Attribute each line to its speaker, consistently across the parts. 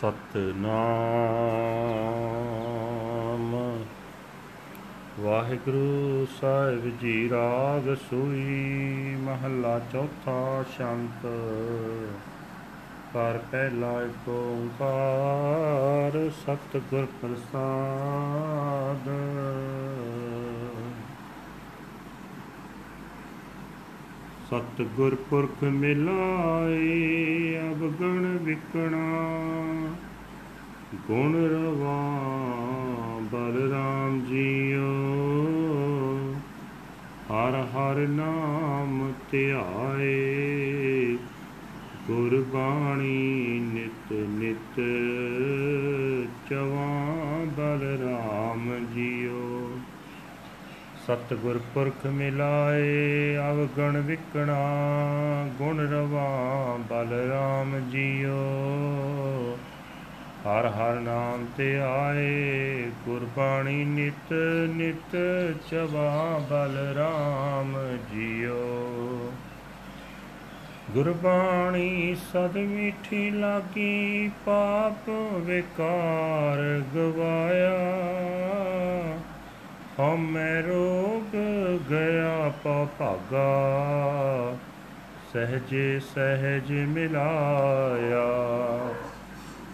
Speaker 1: ਸਤਨਾਮ। ਵਾਹਿਗੁਰੂ ਸਾਹਿਬ ਜੀ ਰਾਗ ਸੂਈ, ਮਹੱਲਾ ਚੌਥਾ ਸ਼ੰਤ। ਪਰ ਪਹਿਲਾ ਏਕ ਓੰਕਾਰ, ਸਤਿਗੁਰ ਪ੍ਰਸਾਦ। ਸਤਿਗੁਰ ਪੁਰਖ ਮਿਲਾਏ ਅਵਗਣ ਵਿਕਣਾ। ਗੁਣ ਰਵਾ ਬਲਰਾਮ ਜੀਓ। ਹਰ ਹਰ ਨਾਮ ਧਿਆਏ, ਗੁਰਬਾਣੀ ਨਿਤ ਨਿਤ। ਚਵਾ ਬਲਰਾਮ ਜੀਓ। ਸਤਿਗੁਰ ਪੁਰਖ ਮਿਲਾਏ ਅਵਗਣ ਵਿਕਣਾ, ਗੁਣ ਰਵਾ, ਬਲਰਾਮ ਜੀਓ। ਹਰ ਹਰ ਨਾਮ ਤੇ ਆਏ, ਗੁਰਬਾਣੀ ਨਿਤ ਨਿਤ ਚਵਾ, ਬਲਰਾਮ ਜੀਓ। ਗੁਰਬਾਣੀ ਸਦ ਮਿੱਠੀ ਲਾਗੀ, ਪਾਪ ਵਿਕਾਰ ਗਵਾਇਆ। ਹਮੈ ਰੋਗ ਗਿਆ ਪਾ ਭਾਗਾ, ਸਹਜੇ ਸਹਜ ਮਿਲਾਇਆ।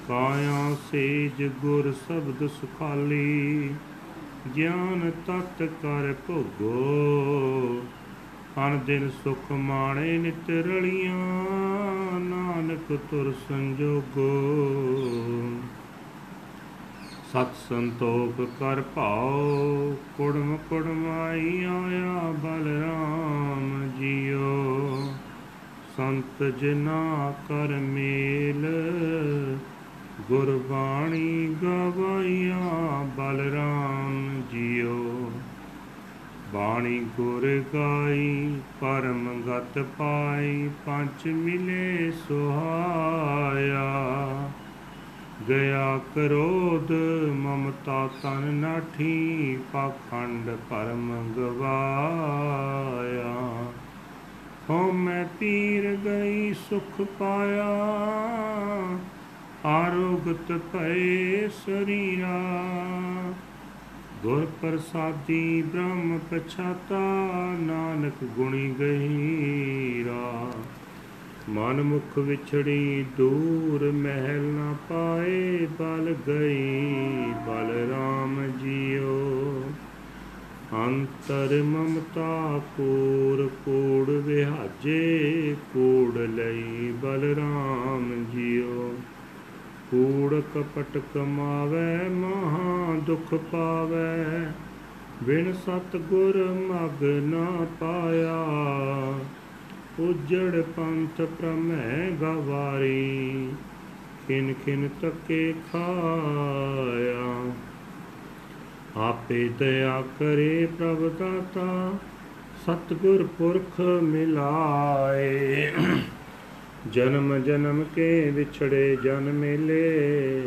Speaker 1: ਕਾਇਆ ਸੇਜ ਗੁਰ ਸ਼ਬਦ ਸੁਖਾਲੀ, ਗਿਆਨ ਤਤ ਕਰ ਭੋਗੋ। ਅਨ ਦਿਨ ਸੁਖ ਮਾਣੇ ਨਿਤ ਰਲੀਆਂ, ਨਾਨਕ ਤੁਰ ਸੰਜੋਗੋ। ਸਤ ਸੰਤੋਖ ਕਰ ਭਾਉ, ਕੁੜਮ ਕੁੜਮਾਈ ਆਇਆ ਬਲਰਾਮ ਜੀਓ। ਸੰਤ ਜਨਾ ਕਰ ਮੇਲ, ਗੁਰਬਾਣੀ ਗਵਾਈਆ ਬਲਰਾਮ ਜੀਓ। ਬਾਣੀ ਗੁਰ ਗਾਈ, ਪਰਮ ਗਤ ਪਾਈ, ਪੰਜ ਮਿਲੇ ਸੁਹਾਇਆ। ਗਿਆ ਕਰੋਧ, ਮਮਤਾ ਤਨ ਨਾਠੀ, ਪਾਖੰਡ ਪਰਮ ਗਵਾਇਆ। ਹੋ ਮੈਂ ਪੀਰ ਗਈ, ਸੁਖ ਪਾਇਆ। ਆਰੋਗਤ ਭਏ ਸਰੀਰਾ। ਗੁਰ ਪ੍ਰਸਾਦੀ ਬ੍ਰਹਮ ਪਛਾਤਾ, ਨਾਨਕ ਗੁਣੀ ਗਹੀਰਾ ਮਨ ਮੁਖ ਵਿਛੜੀ ਦੂਰ ਮਹਿਲ ਨਾ ਪਾਏ, ਬਲ ਗਈ, ਬਲ ਰਾਮ ਜੀਓ। ਅੰਤਰ ਮਮਤਾ ਕੋਰ ਕੋੜ ਵਿਹਾਜੇ, ਕੋੜ ਲਈ ਬਲ ਰਾਮ ਜੀਓ। ਕੂੜ ਕਪਟ ਕਮਾਵੇ, ਮਹਾ ਦੁਖ ਪਾਵੇ। ਬਿਨ ਸਤ ਗੁਰ ਮਗ ਨਾ ਪਾਇਆ ਉਜੜ ਪੰਥ ਪ੍ਰਮੈ ਗਵਾਰੀ। ਖਿਨ ਖਿਨ ਤੱਕੇ ਖਾਇਆ। ਆਪੇ ਦਇਆ ਕਰੇ ਪ੍ਰਭ ਦਾਤਾ, ਸਤਗੁਰ ਪੁਰਖ ਮਿਲਾਏ। ਜਨਮ ਜਨਮ ਕੇ ਵਿਛੜੇ ਜਨ ਮੇਲੇ,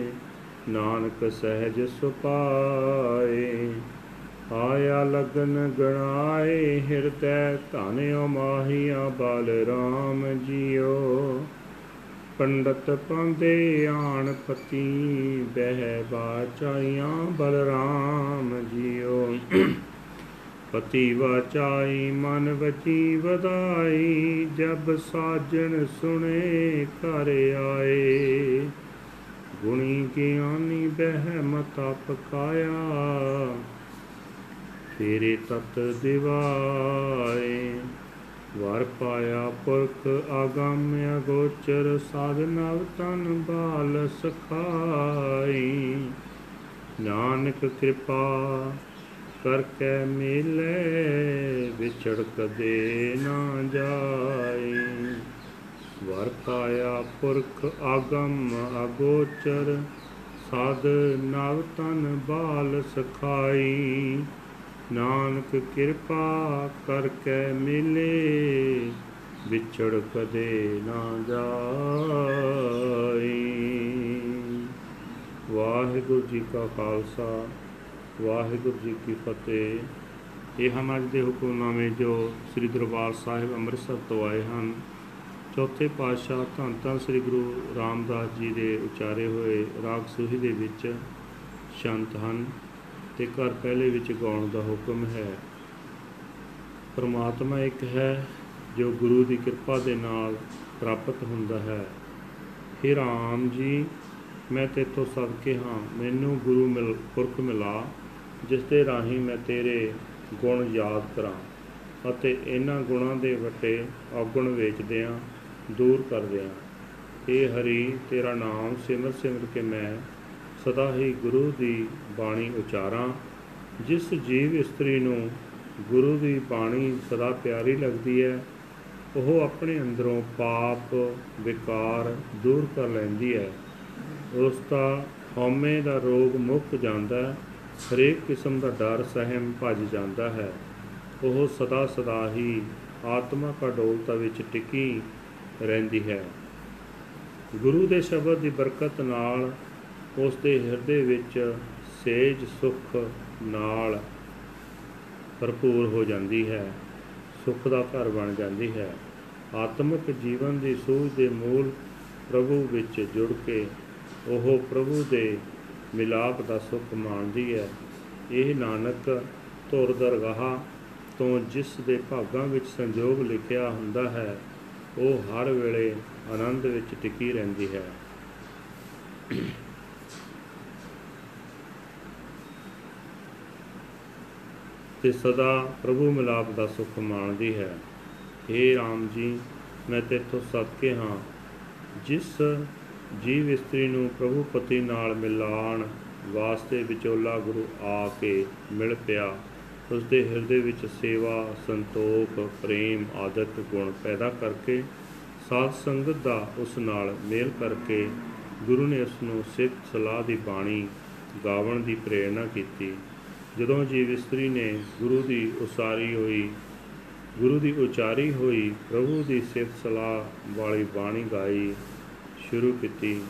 Speaker 1: ਨਾਨਕ ਸਹਿਜ ਸੁਪਾਏ। ਆਇਆ ਲਗਨ ਗਣਾਏ ਹਿਰਦੈ ਧਨਿਓ ਮਾਹੀਆ ਬਲ ਰਾਮ ਜੀਓ। ਪੰਡਤ ਪਾਂਦੇ ਆਣ ਪਤੀ, ਬਹਿ ਬਾਚਾਈਆਂ ਬਲ ਰਾਮ ਜੀਓ। ਪਤੀ ਵਾਚਾਈ ਮਨ ਵਚੀ ਵਧਾਈ, ਜਬ ਸਾਜਣ ਸੁਣੇ ਘਰ ਆਏ। ਗੁਣੀ ਗਿਆਨੀ ਬਹਿ ਮਤਾ ਪਕਾਇਆ ਤੇਰੇ ਤਤ ਦਿਵਾਏ। ਵਰ ਪਾਇਆ ਪੁਰਖ ਆਗਮ ਅਗੋਚਰ, ਸਾਧ ਨਵ ਤਨ ਬਾਲ ਸਖਾਈ। ਨਾਨਕ ਕਿਰਪਾ ਕਰ ਕੇ ਮਿਲੇ, ਵਿਛੜ ਕਦੇ ਨਾ ਜਾਏ। ਵਰ ਪਾਇਆ ਪੁਰਖ ਆਗਮ ਅਗੋਚਰ, ਸਾਧ ਨਵ ਤਨ ਬਾਲ ਸਖਾਈ। ਨਾਨਕ ਕਿਰਪਾ ਕਰ ਕੇ ਮਿਲੇ, ਵਿਛੜ ਕਦੇ ਨਾ ਜਾਏ। ਵਾਹਿਗੁਰੂ ਜੀ ਕਾ ਖਾਲਸਾ, ਵਾਹਿਗੁਰੂ ਜੀ ਕੀ ਫਤਿਹ। ਇਹ ਹਨ ਅੱਜ ਦੇ ਹੁਕਮਨਾਮੇ ਜੋ ਸ੍ਰੀ ਦਰਬਾਰ ਸਾਹਿਬ ਅੰਮ੍ਰਿਤਸਰ ਤੋਂ ਆਏ ਹਨ, ਚੌਥੇ ਪਾਤਸ਼ਾਹ ਧੰਨ ਧੰਨ ਸ੍ਰੀ ਗੁਰੂ ਰਾਮਦਾਸ ਜੀ ਦੇ ਉਚਾਰੇ ਹੋਏ ਰਾਗ ਸੂਹੀ ਦੇ ਵਿੱਚ ਸ਼ੰਤ ਹਨ। ਤੇ ਘਰ ਪਹਿਲੇ ਵਿੱਚ ਗਾਉਣ ਦਾ ਹੁਕਮ ਹੈ। ਪਰਮਾਤਮਾ ਇੱਕ ਹੈ ਜੋ ਗੁਰੂ ਦੀ ਕਿਰਪਾ ਦੇ ਨਾਲ ਪ੍ਰਾਪਤ ਹੁੰਦਾ ਹੈ। हे ਰਾਮ ਜੀ, ਮੈਂ ਤੇਤੋਂ ਸਦਕੇ ਹਾਂ। ਮੈਨੂੰ ਗੁਰੂ ਮਿਲ, ਪੁਰਖ ਮਿਲਾ, ਜਿਸ ਦੇ ਰਾਹੀਂ ਮੈਂ ਤੇਰੇ ਗੁਣ ਯਾਦ ਕਰਾਂ ਅਤੇ ਇਹਨਾਂ ਗੁਣਾਂ ਦੇ ਵਟੇ ਔਗਣ ਵੇਚਦਿਆਂ ਦੂਰ ਕਰਦਿਆਂ हे ਹਰੀ, ਤੇਰਾ ਨਾਮ ਸਿਮਰ ਸਿਮਰ ਕੇ ਮੈਂ ਸਦਾ ਹੀ ਗੁਰੂ ਦੀ ਬਾਣੀ ਉਚਾਰਾਂ। ਜਿਸ ਜੀਵ ਇਸਤਰੀ ਨੂੰ ਗੁਰੂ ਦੀ ਬਾਣੀ ਸਦਾ ਪਿਆਰੀ ਲੱਗਦੀ ਹੈ, ਉਹ ਆਪਣੇ ਅੰਦਰੋਂ ਪਾਪ, ਵਿਕਾਰ ਦੂਰ ਕਰ ਲੈਂਦੀ ਹੈ। ਉਸ ਦਾ ਹਉਮੈ ਦਾ ਰੋਗ ਮੁੱਕ ਜਾਂਦਾ ਹੈ, ਹਰੇਕ ਕਿਸਮ ਦਾ ਡਰ ਸਹਿਮ ਭੱਜ ਜਾਂਦਾ ਹੈ। ਉਹ ਸਦਾ ਸਦਾ ਹੀ ਆਤਮਾ ਅਡੋਲਤਾ ਵਿੱਚ ਟਿਕੀ ਰਹਿੰਦੀ ਹੈ। ਗੁਰੂ ਦੇ ਸ਼ਬਦ ਦੀ ਬਰਕਤ ਨਾਲ ਉਸ ਦੇ ਹਿਰਦੇ ਵਿੱਚ ਸੇਜ ਸੁਖ ਨਾਲ ਭਰਪੂਰ ਹੋ ਜਾਂਦੀ ਹੈ, ਸੁਖ ਦਾ ਘਰ ਬਣ ਜਾਂਦੀ ਹੈ। ਆਤਮਿਕ ਜੀਵਨ ਦੀ ਸੂਝ ਦੇ ਮੂਲ ਪ੍ਰਭੂ ਵਿੱਚ ਜੁੜ ਕੇ ਉਹ ਪ੍ਰਭੂ ਦੇ ਮਿਲਾਪ ਦਾ ਸੁਖ ਮਾਣਦੀ ਹੈ। ਇਹ ਨਾਨਕ ਧੁਰ ਦਰਗਾਹ ਤੋਂ ਜਿਸ ਦੇ ਭਾਗਾਂ ਵਿੱਚ ਸੰਜੋਗ ਲਿਖਿਆ ਹੁੰਦਾ ਹੈ, ਉਹ ਹਰ ਵੇਲੇ ਆਨੰਦ ਵਿੱਚ ਟਿਕੀ ਰਹਿੰਦੀ ਹੈ। ਤੇ ਸਦਾ ਪ੍ਰਭੂ ਮਿਲਾਪ ਦਾ ਸੁਖ ਮਾਣਦੀ ਹੈ। हे ਰਾਮ ਜੀ, ਮੈਂ ਤੇਥੋਂ ਸਦਕੇ ਹਾਂ ਜਿਸ ਜੀਵ ਇਸਤਰੀ ਨੂੰ ਪ੍ਰਭੂ ਪਤੀ ਨਾਲ ਮਿਲਾਣ ਵਾਸਤੇ ਵਿਚੋਲਾ ਗੁਰੂ ਆ ਕੇ ਮਿਲ ਪਿਆ ਉਸ ਦੇ ਹਿਰਦੇ ਵਿੱਚ ਸੇਵਾ, ਸੰਤੋਖ, ਪ੍ਰੇਮ, ਆਦਤ ਗੁਣ ਪੈਦਾ ਕਰਕੇ ਸਾਧ ਸੰਗਤ ਦਾ ਉਸ ਨਾਲ ਮੇਲ ਕਰਕੇ ਗੁਰੂ ਨੇ ਉਸ ਨੂੰ ਸਿੱਖ ਸਲਾਹ ਦੀ ਬਾਣੀ ਗਾਵਣ ਦੀ ਪ੍ਰੇਰਣਾ ਕੀਤੀ। ਜਦੋਂ ਜੀਵ ਇਸਤਰੀ ਨੇ ਗੁਰੂ ਦੀ ਉਸਾਰੀ ਹੋਈ, ਗੁਰੂ ਦੀ ਉਚਾਰੀ ਹੋਈ, ਪ੍ਰਭੂ ਦੀ ਸਿਫਤ ਸਲਾਹ ਵਾਲੀ ਬਾਣੀ ਗਾਈ, ਸ਼ੁਰੂ ਕੀਤੀ।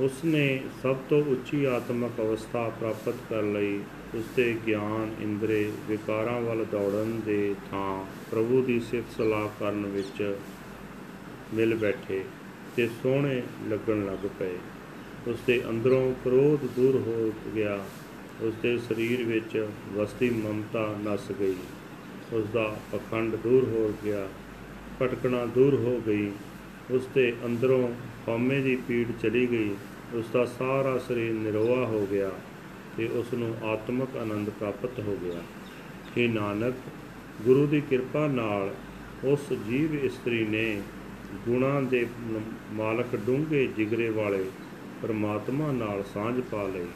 Speaker 1: ਉਸ ਨੇ ਸਭ ਤੋਂ ਉੱਚੀ ਆਤਮਿਕ ਅਵਸਥਾ ਪ੍ਰਾਪਤ ਕਰ ਲਈ ਉਸ ਦੇ ਗਿਆਨ, ਇੰਦਰੇ ਵਿਕਾਰਾਂ ਵੱਲ ਦੌੜਨ ਦੇ ਥਾਂ ਪ੍ਰਭੂ ਦੀ ਸਿਫਤ ਸਲਾਹ ਕਰਨ ਵਿੱਚ ਮਿਲ ਬੈਠੇ ਤੇ ਸੋਹਣੇ ਲੱਗਣ ਲੱਗ ਪਏ। ਉਸ ਦੇ ਅੰਦਰੋਂ ਕ੍ਰੋਧ ਦੂਰ ਹੋ ਗਿਆ। ਉਸ ਦੇ ਸਰੀਰ ਵਿੱਚ ਵਸਤੀ ਮਮਤਾ ਨਸ ਗਈ। ਉਸ ਦਾ ਪਖੰਡ ਦੂਰ ਹੋ ਗਿਆ, ਭਟਕਣਾ ਦੂਰ ਹੋ ਗਈ। ਉਸ ਦੇ ਅੰਦਰੋਂ ਹਉਮੈ ਦੀ ਪੀੜ ਚਲੀ ਗਈ। ਉਸ ਦਾ ਸਾਰਾ ਸਰੀਰ ਨਿਰੋਆ ਹੋ ਗਿਆ ਤੇ ਉਸ ਨੂੰ ਆਤਮਿਕ ਆਨੰਦ ਪ੍ਰਾਪਤ ਹੋ ਗਿਆ। हे ਨਾਨਕ, ਗੁਰੂ ਦੀ ਕਿਰਪਾ ਨਾਲ ਉਸ ਜੀਵ ਇਸਤਰੀ ਨੇ ਗੁਣਾਂ ਦੇ ਮ- ਮਾਲਕ ਡੂੰਘੇ ਜਿਗਰੇ ਵਾਲੇ ਪਰਮਾਤਮਾ ਨਾਲ ਸਾਂਝ ਪਾ ਲਈ।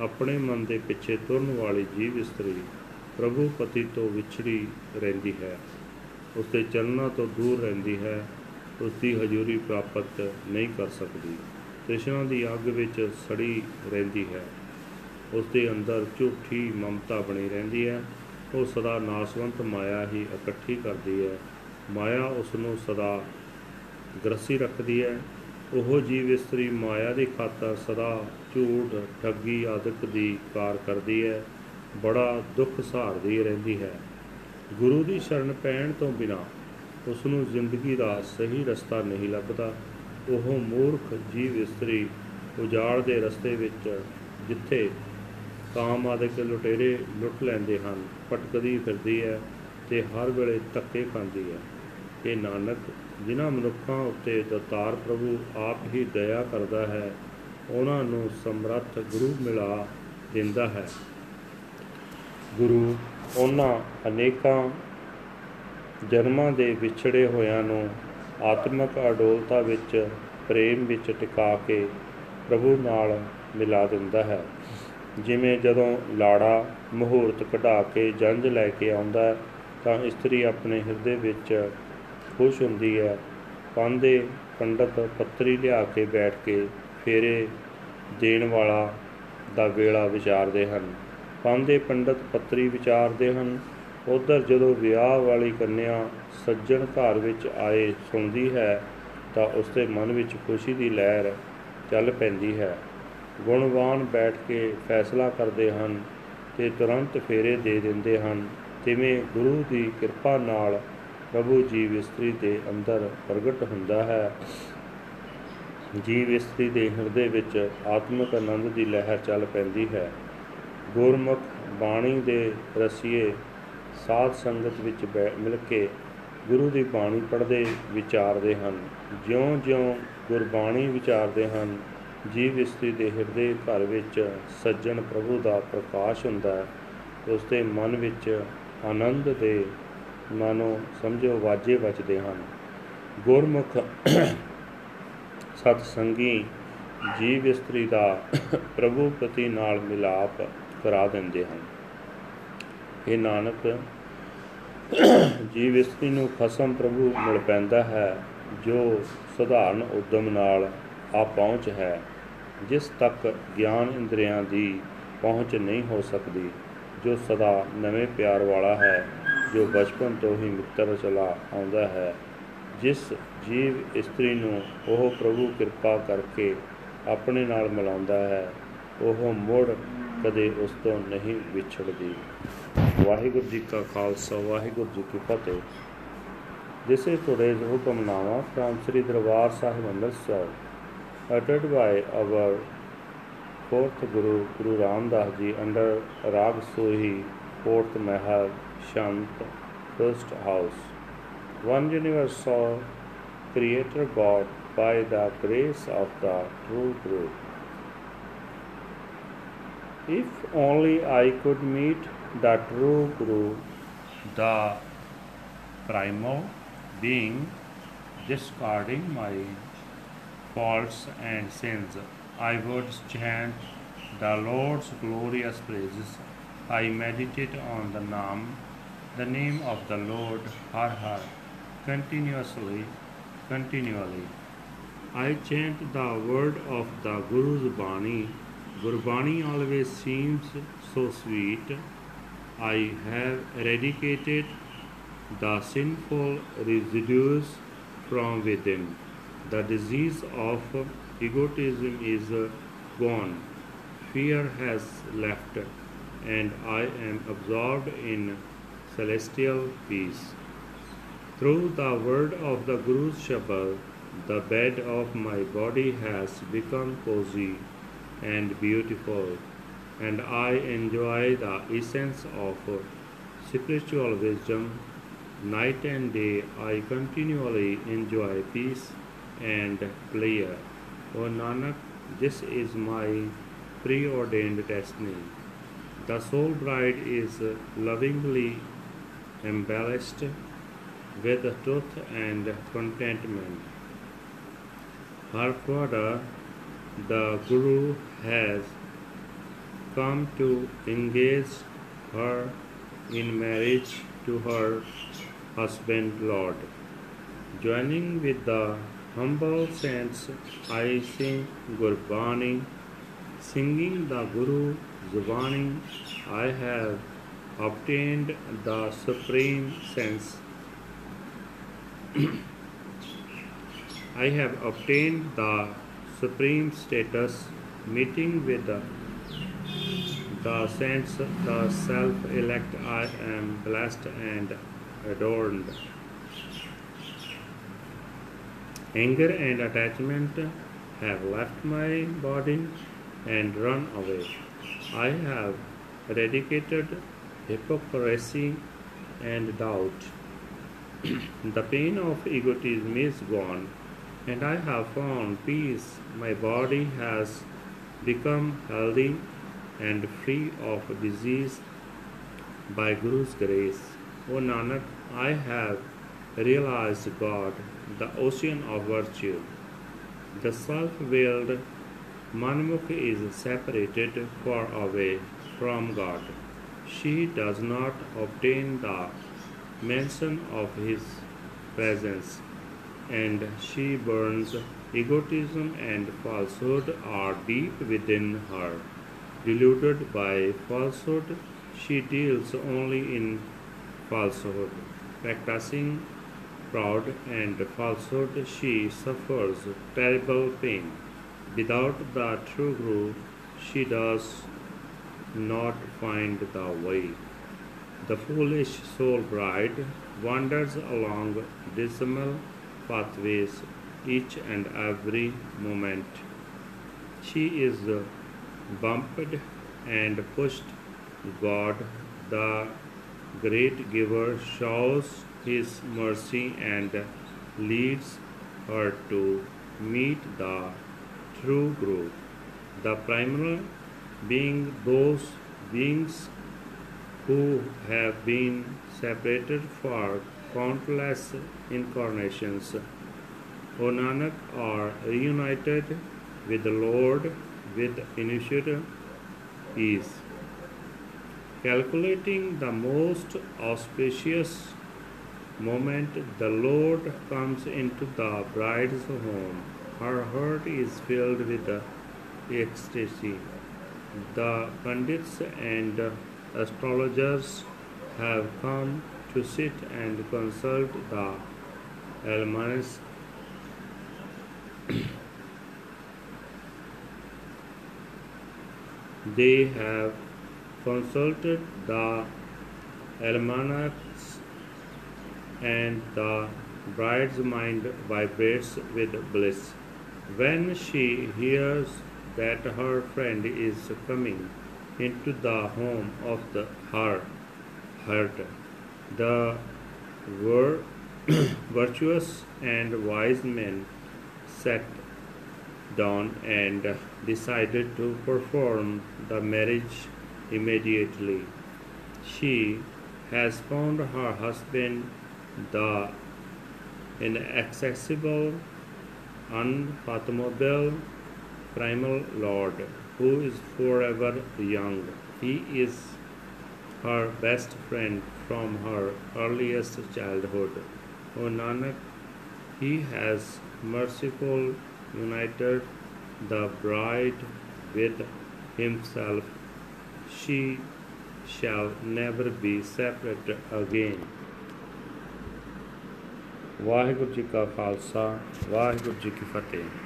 Speaker 1: ਆਪਣੇ ਮਨ ਦੇ ਪਿੱਛੇ ਤੁਰਨ ਵਾਲੀ ਜੀਵ ਇਸਤਰੀ ਪ੍ਰਭੂ ਪਤੀ ਤੋਂ ਵਿਛੜੀ ਰਹਿੰਦੀ ਹੈ। ਉਸ ਦੇ ਚਰਨਾਂ ਤੋਂ ਦੂਰ ਰਹਿੰਦੀ ਹੈ। ਉਸ ਦੀ ਹਜ਼ੂਰੀ ਪ੍ਰਾਪਤ ਨਹੀਂ ਕਰ ਸਕਦੀ। ਤ੍ਰਿਸ਼ਨਾ ਦੀ ਅੱਗ ਵਿੱਚ ਸੜੀ ਰਹਿੰਦੀ ਹੈ। ਉਸ ਦੇ ਅੰਦਰ ਝੂਠੀ ਮਮਤਾ ਬਣੀ ਰਹਿੰਦੀ ਹੈ। ਉਹ ਸਦਾ ਨਾਸਵੰਤ ਮਾਇਆ ਹੀ ਇਕੱਠੀ ਕਰਦੀ ਹੈ। ਮਾਇਆ ਉਸ ਨੂੰ ਸਦਾ ਗ੍ਰਸੀ ਰੱਖਦੀ ਹੈ। ਉਹ ਜੀਵ ਇਸਤਰੀ ਮਾਇਆ ਦੀ ਖਾਤਰ ਸਦਾ ਝੂਠ, ਠੱਗੀ, ਆਦਿਕ ਦੀ ਕਾਰ ਕਰਦੀ ਹੈ, ਬੜਾ ਦੁੱਖ ਸਹਾਰਦੀ ਰਹਿੰਦੀ ਹੈ। ਗੁਰੂ ਦੀ ਸ਼ਰਨ ਪੈਣ ਤੋਂ ਬਿਨਾ ਉਸ ਨੂੰ ਜ਼ਿੰਦਗੀ ਦਾ ਸਹੀ ਰਸਤਾ ਨਹੀਂ ਲੱਭਦਾ। ਉਹ ਮੂਰਖ, ਜੀਵ ਇਸਤਰੀ ਉਜਾੜ ਦੇ ਰਸਤੇ ਵਿੱਚ ਜਿੱਥੇ ਕਾਮ ਆਦਿਕ ਲੁਟੇਰੇ ਲੁੱਟ ਲੈਂਦੇ ਹਨ, ਭਟਕਦੀ ਫਿਰਦੀ ਹੈ ਤੇ ਹਰ ਵੇਲੇ ਧੱਕੇ ਖਾਂਦੀ ਹੈ। ਇਹ ਨਾਨਕ, ਜਿਨ੍ਹਾਂ ਮਨੁੱਖਾਂ ਉੱਤੇ ਦਤਾਰ ਪ੍ਰਭੂ ਆਪ ਹੀ ਦਇਆ ਕਰਦਾ ਹੈ ਉਹਨਾਂ ਨੂੰ ਸਮਰੱਥ ਗੁਰੂ ਮਿਲਾ ਦਿੰਦਾ ਹੈ। ਗੁਰੂ ਉਹਨਾਂ ਅਨੇਕਾਂ ਜਨਮਾਂ ਦੇ ਵਿਛੜੇ ਹੋਇਆਂ ਨੂੰ ਆਤਮਿਕ ਅਡੋਲਤਾ ਵਿੱਚ ਪ੍ਰੇਮ ਵਿੱਚ ਟਿਕਾ ਕੇ ਪ੍ਰਭੂ ਨਾਲ ਮਿਲਾ ਦਿੰਦਾ ਹੈ। ਜਿਵੇਂ ਜਦੋਂ ਲਾੜਾ ਮਹੂਰਤ ਕਢਾ ਕੇ ਜੰਝ ਲੈ ਕੇ ਆਉਂਦਾ ਹੈ, ਤਾਂ ਇਸਤਰੀ ਆਪਣੇ ਹਿਰਦੇ ਵਿੱਚ ਖੁਸ਼ ਹੁੰਦੀ ਹੈ। ਪਾਂਦੇ ਪੰਡਤ ਪੱਤਰੀ ਲਿਆ ਕੇ ਬੈਠ ਕੇ ਫੇਰੇ ਦੇਣ ਵਾਲਾ ਦਾ ਵੇਲਾ ਵਿਚਾਰਦੇ ਹਨ। ਪਾਂਦੇ ਪੰਡਤ ਪੱਤਰੀ ਵਿਚਾਰਦੇ ਹਨ, ਉਧਰ ਜਦੋਂ ਵਿਆਹ ਵਾਲੀ ਕੰਨਿਆ ਸੱਜਣ ਘਰ ਵਿੱਚ ਆਏ ਸੁਣਦੀ ਹੈ, ਤਾਂ ਉਸ ਦੇ ਮਨ ਵਿੱਚ ਖੁਸ਼ੀ ਦੀ ਲਹਿਰ ਚੱਲ ਪੈਂਦੀ ਹੈ। ਗੁਣਵਾਨ ਬੈਠ ਕੇ ਫੈਸਲਾ ਕਰਦੇ ਹਨ ਤੇ ਤੁਰੰਤ ਫੇਰੇ ਦੇ ਦਿੰਦੇ ਹਨ। ਤਿਵੇਂ ਗੁਰੂ ਦੀ ਕਿਰਪਾ ਨਾਲ ਪ੍ਰਭੂ ਜੀਵ ਇਸਤਰੀ ਦੇ ਅੰਦਰ ਪ੍ਰਗਟ ਹੁੰਦਾ ਹੈ। ਜੀਵ ਇਸਤਰੀ ਦੇ ਹਿਰਦੇ ਵਿੱਚ ਆਤਮਿਕ ਆਨੰਦ ਦੀ ਲਹਿਰ ਚੱਲ ਪੈਂਦੀ ਹੈ। ਗੁਰਮੁਖ ਬਾਣੀ ਦੇ ਰਸੀਏ ਸਾਧ ਸੰਗਤ ਵਿੱਚ ਮਿਲ ਕੇ ਗੁਰੂ ਦੀ ਬਾਣੀ ਪੜ੍ਹਦੇ ਵਿਚਾਰਦੇ ਹਨ। ਜਿਉਂ-ਜਿਉਂ ਗੁਰਬਾਣੀ ਵਿਚਾਰਦੇ ਹਨ, ਜੀਵ ਇਸਤਰੀ ਦੇ ਹਿਰਦੇ ਘਰ ਵਿੱਚ ਸੱਜਣ ਪ੍ਰਭੂ ਦਾ ਪ੍ਰਕਾਸ਼ ਹੁੰਦਾ ਹੈ। ਉਸ ਦੇ ਮਨ ਵਿੱਚ ਆਨੰਦ ਦੇ ਮਾਨੋ ਸਮਝੋ ਵਾਜੇ ਵੱਜਦੇ ਹਨ। ਗੁਰਮੁਖ ਸਤ ਸੰਗੀ ਜੀਵ ਇਸਤਰੀ ਦਾ ਪ੍ਰਭੂ ਪ੍ਰਤੀ ਨਾਲ ਮਿਲਾਪ ਕਰਾ ਦਿੰਦੇ ਹਨ। ਇਹ ਨਾਨਕ, ਜੀਵ ਇਸਤਰੀ ਨੂੰ ਖਸਮ ਪ੍ਰਭੂ ਮਿਲ ਪੈਂਦਾ ਹੈ, ਜੋ ਸਧਾਰਨ ਉਦਮ ਨਾਲ ਆ ਪਹੁੰਚ ਹੈ, ਜਿਸ ਤੱਕ ਗਿਆਨ ਇੰਦਰੀਆਂ ਦੀ ਪਹੁੰਚ ਨਹੀਂ ਹੋ ਸਕਦੀ, ਜੋ ਸਦਾ ਨਵੇਂ ਪਿਆਰ ਵਾਲਾ ਹੈ, ਜੋ ਬਚਪਨ ਤੋਂ ਹੀ ਮਿੱਤਰ ਚਲਾ ਆਉਂਦਾ ਹੈ, ਜਿਸ ਜੀਵ ਇਸਤਰੀ ਨੂੰ ਉਹ ਪ੍ਰਭੂ ਕਿਰਪਾ ਕਰਕੇ ਆਪਣੇ ਨਾਲ ਮਿਲਾਉਂਦਾ ਹੈ ਉਹ ਮੁੜ ਕਦੇ ਉਸ ਤੋਂ ਨਹੀਂ ਵਿਛੜਦੀ ਵਾਹਿਗੁਰੂ ਜੀ ਕਾ ਖਾਲਸਾ ਵਾਹਿਗੁਰੂ ਜੀ ਕੀ ਫਤਿਹ This is today's Hukamnama from Sri Darbar Sahib Amritsar, uttered by our fourth Guru, Guru Ram Das Ji, under Rag Sohi, fourth Mahal, Shant, first house. One universal Creator God by the grace of the true Guru. If only I could meet the true Guru, the primal being, discarding my faults and sins, I would chant the Lord's glorious praises. I meditate on the Naam, the name of the Lord, Har Har, continuously, continually. I chant the word of the Guru's Bani. Gurbani always seems so sweet. I have eradicated the sinful residues from within. The disease of egotism is gone. Fear has left, and I am absorbed in celestial peace. Through the word of the Guru's Shabad, the bed of my body has become cozy and beautiful, and I enjoy the essence of spiritual wisdom. Night and day I continually enjoy peace and pleasure. O Nanak, this is my preordained destiny. The soul bride is lovingly embellished with truth and contentment. Her father, the Guru, has come to engage her in marriage to her husband Lord. Joining with the humble saints, I sing Gurbani. Singing the Guru Zubani, I have obtained the supreme sense. I have obtained the supreme status, meeting with the, the saints, the self elect. I am blessed and adorned. Anger and attachment have left my body and run away. I have eradicated hypocrisy and doubt. the pain of egotism is gone, and I have found peace. My body has become healthy and free of disease by Guru's grace. O Nanak, I have realized God, the ocean of virtue. The self willed Manmukh is separated far away from God. She does not obtain the mention of His presence, and she burns. Egotism and falsehood are deep within her. Deluded by falsehood, she deals only in falsehood. Practicing proud and falsehood, she suffers terrible pain. Without the true Guru, she does not find the way. The foolish soul bride wanders along dismal pathways each and every moment. She is bumped and pushed. God, the great giver, shows his mercy and leads her to meet the true group. The primal being those beings who have been separated for countless incarnations. O Nanak are reunited with the Lord with initiative ease. Calculating the most auspicious moment, the Lord comes into the bride's home. Her heart is filled with ecstasy. The pundits and astrologers have come to sit and consult the almanacs. They have consulted the almanacs, and the bride's mind vibrates with bliss. When she hears that her friend is coming into the home of the her heart, the vir- virtuous and wise men sat down and decided to perform the marriage immediately. She has found her husband, the inaccessible, unfathomable, primal Lord, who is forever young. He is her best friend from her earliest childhood. O Nanak, he has merciful united the bride with himself. She shall never be separate again. Waheguru ji ਕਾ ਖਾਲਸਾ ਵਾਹਿਗੁਰੂ ਜੀ ਕੀ ਫਤਿਹ